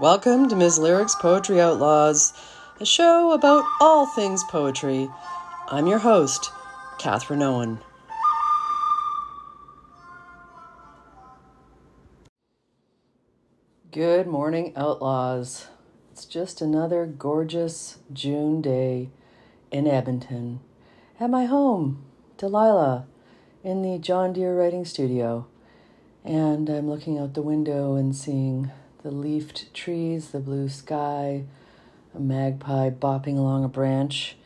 Welcome to Ms. Lyrics Poetry Outlaws, a show about all things poetry. I'm your host, Catherine Owen. Good morning, Outlaws. It's just another gorgeous June day in Edmonton at my home, Delilah, in the John Deere Writing Studio. And I'm looking out the window and seeing the leafed trees, the blue sky, a magpie bopping along a branch.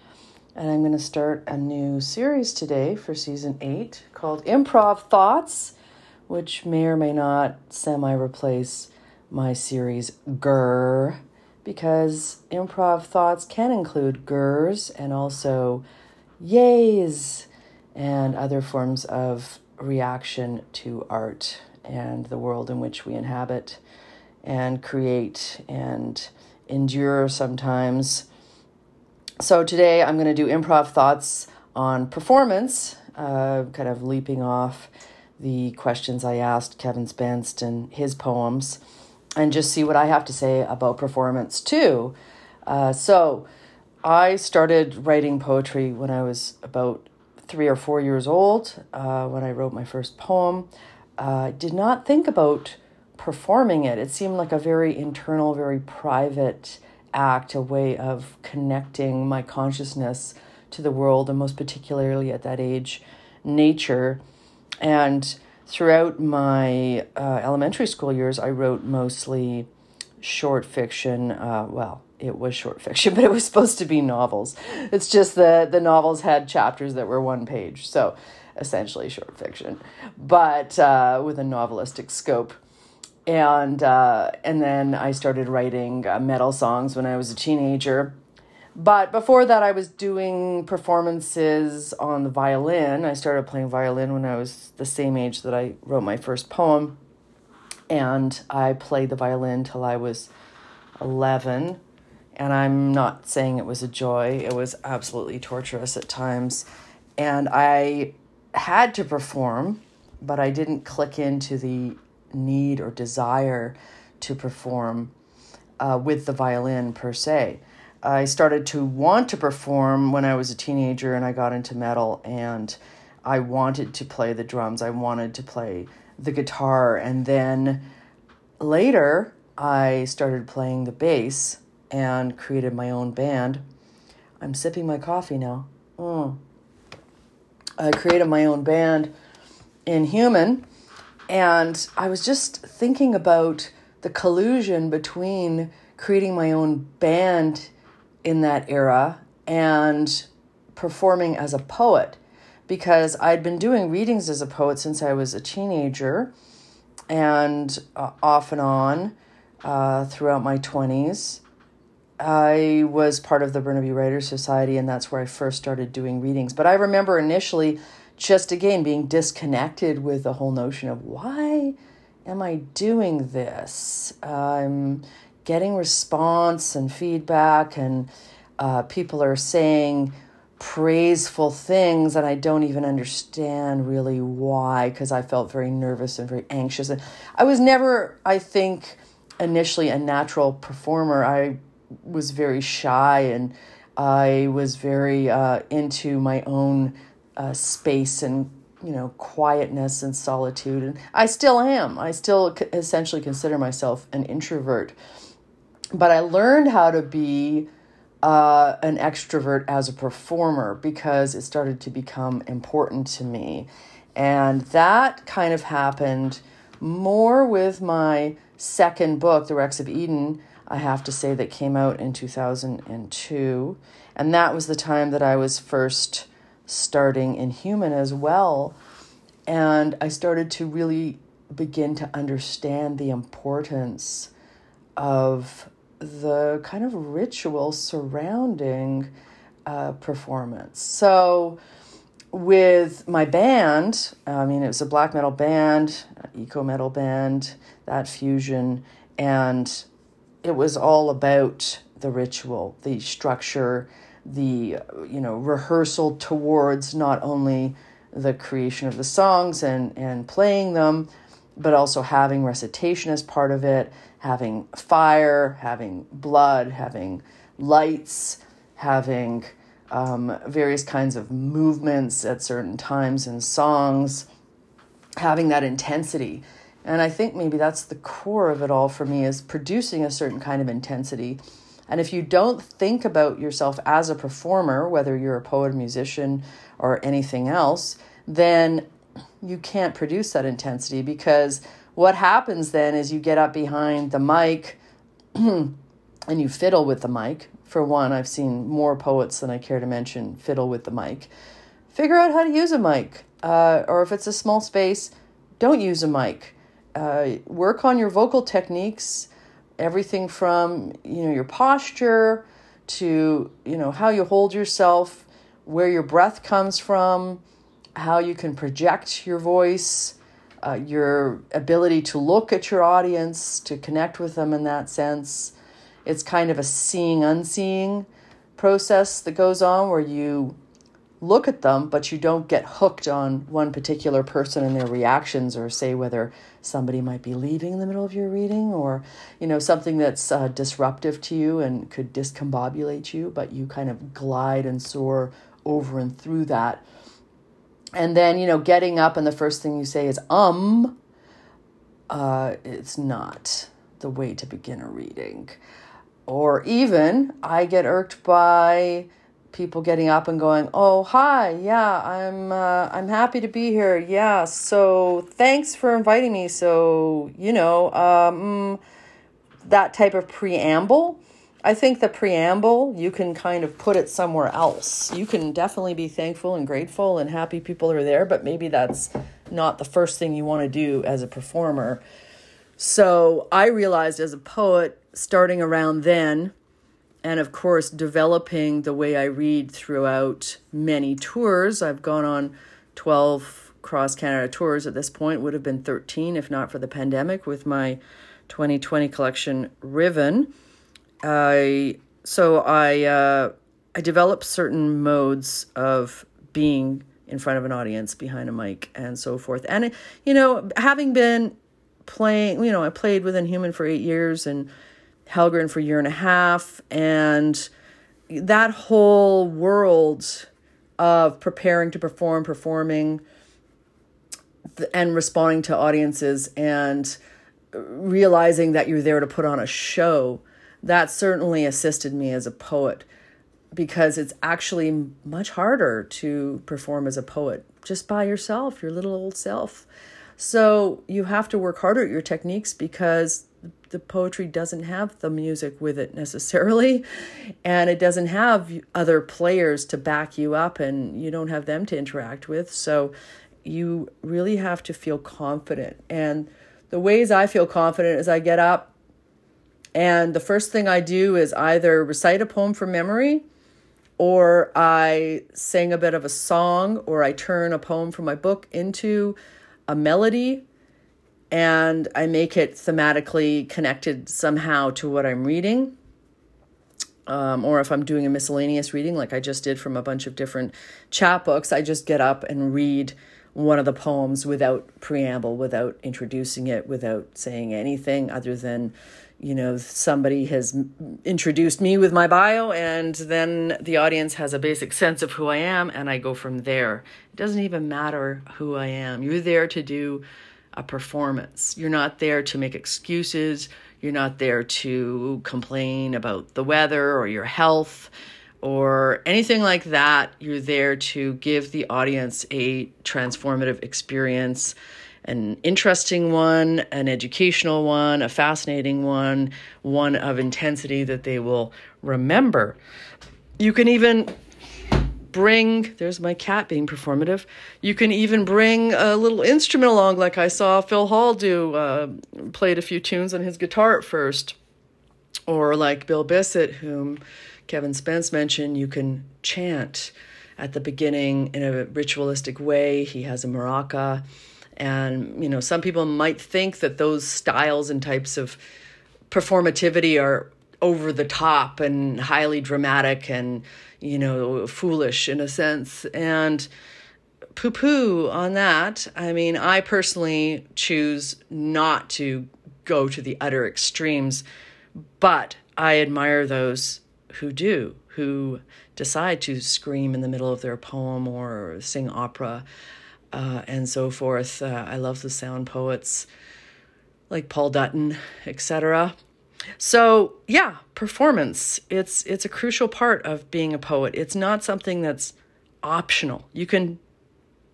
And I'm going to start a new series today for season eight called Improv Thoughts, which may or may not semi replace my series Grr, because improv thoughts can include gurs and also yays and other forms of reaction to art and the world in which we inhabit and create and endure sometimes. So, today I'm going to do improv thoughts on performance, uh, kind of leaping off the questions I asked Kevin Spenst and his poems, and just see what I have to say about performance too. Uh, so, I started writing poetry when I was about three or four years old, uh, when I wrote my first poem. I uh, did not think about performing it. It seemed like a very internal, very private act, a way of connecting my consciousness to the world, and most particularly at that age, nature. And throughout my uh, elementary school years, I wrote mostly short fiction. Uh, well, it was short fiction, but it was supposed to be novels. It's just that the novels had chapters that were one page. So essentially short fiction, but uh, with a novelistic scope and uh, and then I started writing uh, metal songs when I was a teenager. But before that, I was doing performances on the violin. I started playing violin when I was the same age that I wrote my first poem, and I played the violin till I was eleven. And I'm not saying it was a joy; it was absolutely torturous at times, and I had to perform, but I didn't click into the need or desire to perform uh, with the violin per se. I started to want to perform when I was a teenager and I got into metal and I wanted to play the drums. I wanted to play the guitar. And then later, I started playing the bass and created my own band. I'm sipping my coffee now. Mm. I created my own band Inhuman and I was just thinking about the collusion between creating my own band in that era and performing as a poet because I'd been doing readings as a poet since I was a teenager and uh, off and on uh, throughout my 20s. I was part of the Burnaby Writers Society, and that's where I first started doing readings. But I remember initially just again being disconnected with the whole notion of why am I doing this? I'm getting response and feedback, and uh, people are saying praiseful things, and I don't even understand really why because I felt very nervous and very anxious. And I was never, I think, initially a natural performer. I was very shy and I was very uh, into my own uh, space and you know quietness and solitude. And i still am. I still essentially consider myself an introvert. But i learned how to be uh, an extrovert as a performer because it started to become important to me. And that kind of happened more with my second book the wrecks of eden i have to say that came out in 2002 and that was the time that i was first starting Inhuman as well. And I started to really begin to understand the importance of the kind of ritual surrounding uh, performance. So, with my band, I mean, it was a black metal band, eco metal band, that fusion, and it was all about the ritual, the structure, the you know rehearsal towards not only the creation of the songs and and playing them but also having recitation as part of it having fire, having blood, having lights, having um, various kinds of movements at certain times in songs, having that intensity. And I think maybe that's the core of it all for me is producing a certain kind of intensity. And if you don't think about yourself as a performer, whether you're a poet, musician, or anything else, then you can't produce that intensity because what happens then is you get up behind the mic and you fiddle with the mic. For one, I've seen more poets than I care to mention fiddle with the mic. Figure out how to use a mic. Uh, or if it's a small space, don't use a mic. Uh, work on your vocal techniques, everything from you know your posture to you know how you hold yourself, where your breath comes from, how you can project your voice, uh, your ability to look at your audience, to connect with them in that sense. It's kind of a seeing unseeing process that goes on where you look at them, but you don't get hooked on one particular person and their reactions, or say whether somebody might be leaving in the middle of your reading, or you know something that's uh, disruptive to you and could discombobulate you. But you kind of glide and soar over and through that and then you know getting up and the first thing you say is um uh, it's not the way to begin a reading or even i get irked by people getting up and going oh hi yeah i'm uh, i'm happy to be here yeah so thanks for inviting me so you know um, that type of preamble I think the preamble, you can kind of put it somewhere else. You can definitely be thankful and grateful and happy people are there, but maybe that's not the first thing you want to do as a performer. So I realized as a poet, starting around then, and of course, developing the way I read throughout many tours. I've gone on 12 cross Canada tours at this point, would have been 13 if not for the pandemic with my 2020 collection, Riven I so I uh, I developed certain modes of being in front of an audience, behind a mic, and so forth. And you know, having been playing, you know, I played with Inhuman for eight years and Hellgren for a year and a half, and that whole world of preparing to perform, performing, and responding to audiences, and realizing that you're there to put on a show that certainly assisted me as a poet because it's actually much harder to perform as a poet just by yourself, your little old self. So you have to work harder at your techniques because the poetry doesn't have the music with it necessarily and it doesn't have other players to back you up and you don't have them to interact with. So you really have to feel confident. And the ways i feel confident is i get up and the first thing I do is either recite a poem from memory, or I sing a bit of a song, or I turn a poem from my book into a melody and I make it thematically connected somehow to what I'm reading. Um, or if I'm doing a miscellaneous reading, like I just did from a bunch of different chapbooks, I just get up and read one of the poems without preamble, without introducing it, without saying anything other than you know, somebody has introduced me with my bio, and then the audience has a basic sense of who I am, and I go from there. It doesn't even matter who I am. You're there to do a performance. You're not there to make excuses. You're not there to complain about the weather or your health or anything like that. You're there to give the audience a transformative experience an interesting one, an educational one, a fascinating one, one of intensity that they will remember. You can even bring, there's my cat being performative. You can even bring a little instrument along, like I saw Phil Hall do, uh, played a few tunes on his guitar at first. Or like Bill Bissett, whom Kevin Spenst mentioned, you can chant at the beginning in a ritualistic way. He has a maraca and, you know, some people might think that those styles and types of performativity are over the top and highly dramatic and, you know, foolish in a sense. And poo poo on that. I mean, I personally choose not to go to the utter extremes, but I admire those who do, who decide to scream in the middle of their poem or sing opera uh, and so forth. Uh, I love the sound poets like Paul Dutton, etc. So yeah, performance. It's it's a crucial part of being a poet. It's not something that's optional. You can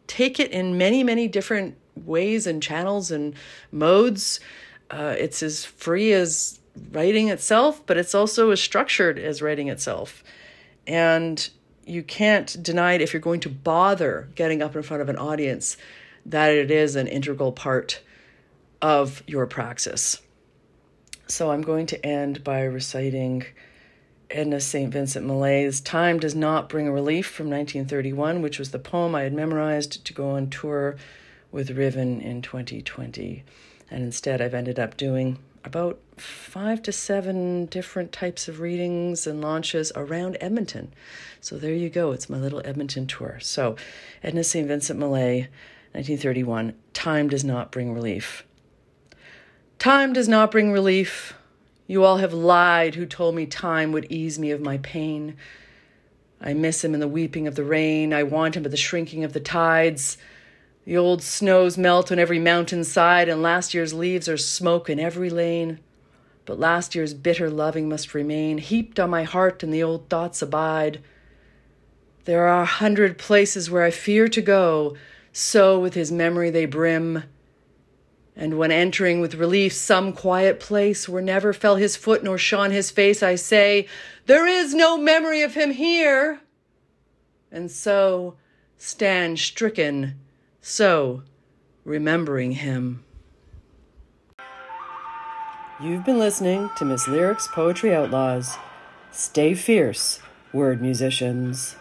take it in many many different ways and channels and modes. Uh, it's as free as writing itself, but it's also as structured as writing itself. And you can't deny it if you're going to bother getting up in front of an audience that it is an integral part of your praxis. So I'm going to end by reciting Edna St. Vincent Millay's Time Does Not Bring Relief from 1931, which was the poem I had memorized to go on tour with Riven in 2020. And instead, I've ended up doing about five to seven different types of readings and launches around Edmonton. So there you go. It's my little Edmonton tour. So, Edna St. Vincent Millay, 1931 Time Does Not Bring Relief. Time does not bring relief. You all have lied who told me time would ease me of my pain. I miss him in the weeping of the rain. I want him at the shrinking of the tides. The old snows melt on every mountain side, and last year's leaves are smoke in every lane. But last year's bitter loving must remain, heaped on my heart, and the old thoughts abide. There are a hundred places where I fear to go, so with his memory they brim. And when entering with relief some quiet place where never fell his foot nor shone his face, I say, There is no memory of him here. And so stand stricken so, remembering him. You've been listening to Miss Lyric's Poetry Outlaws. Stay fierce, word musicians.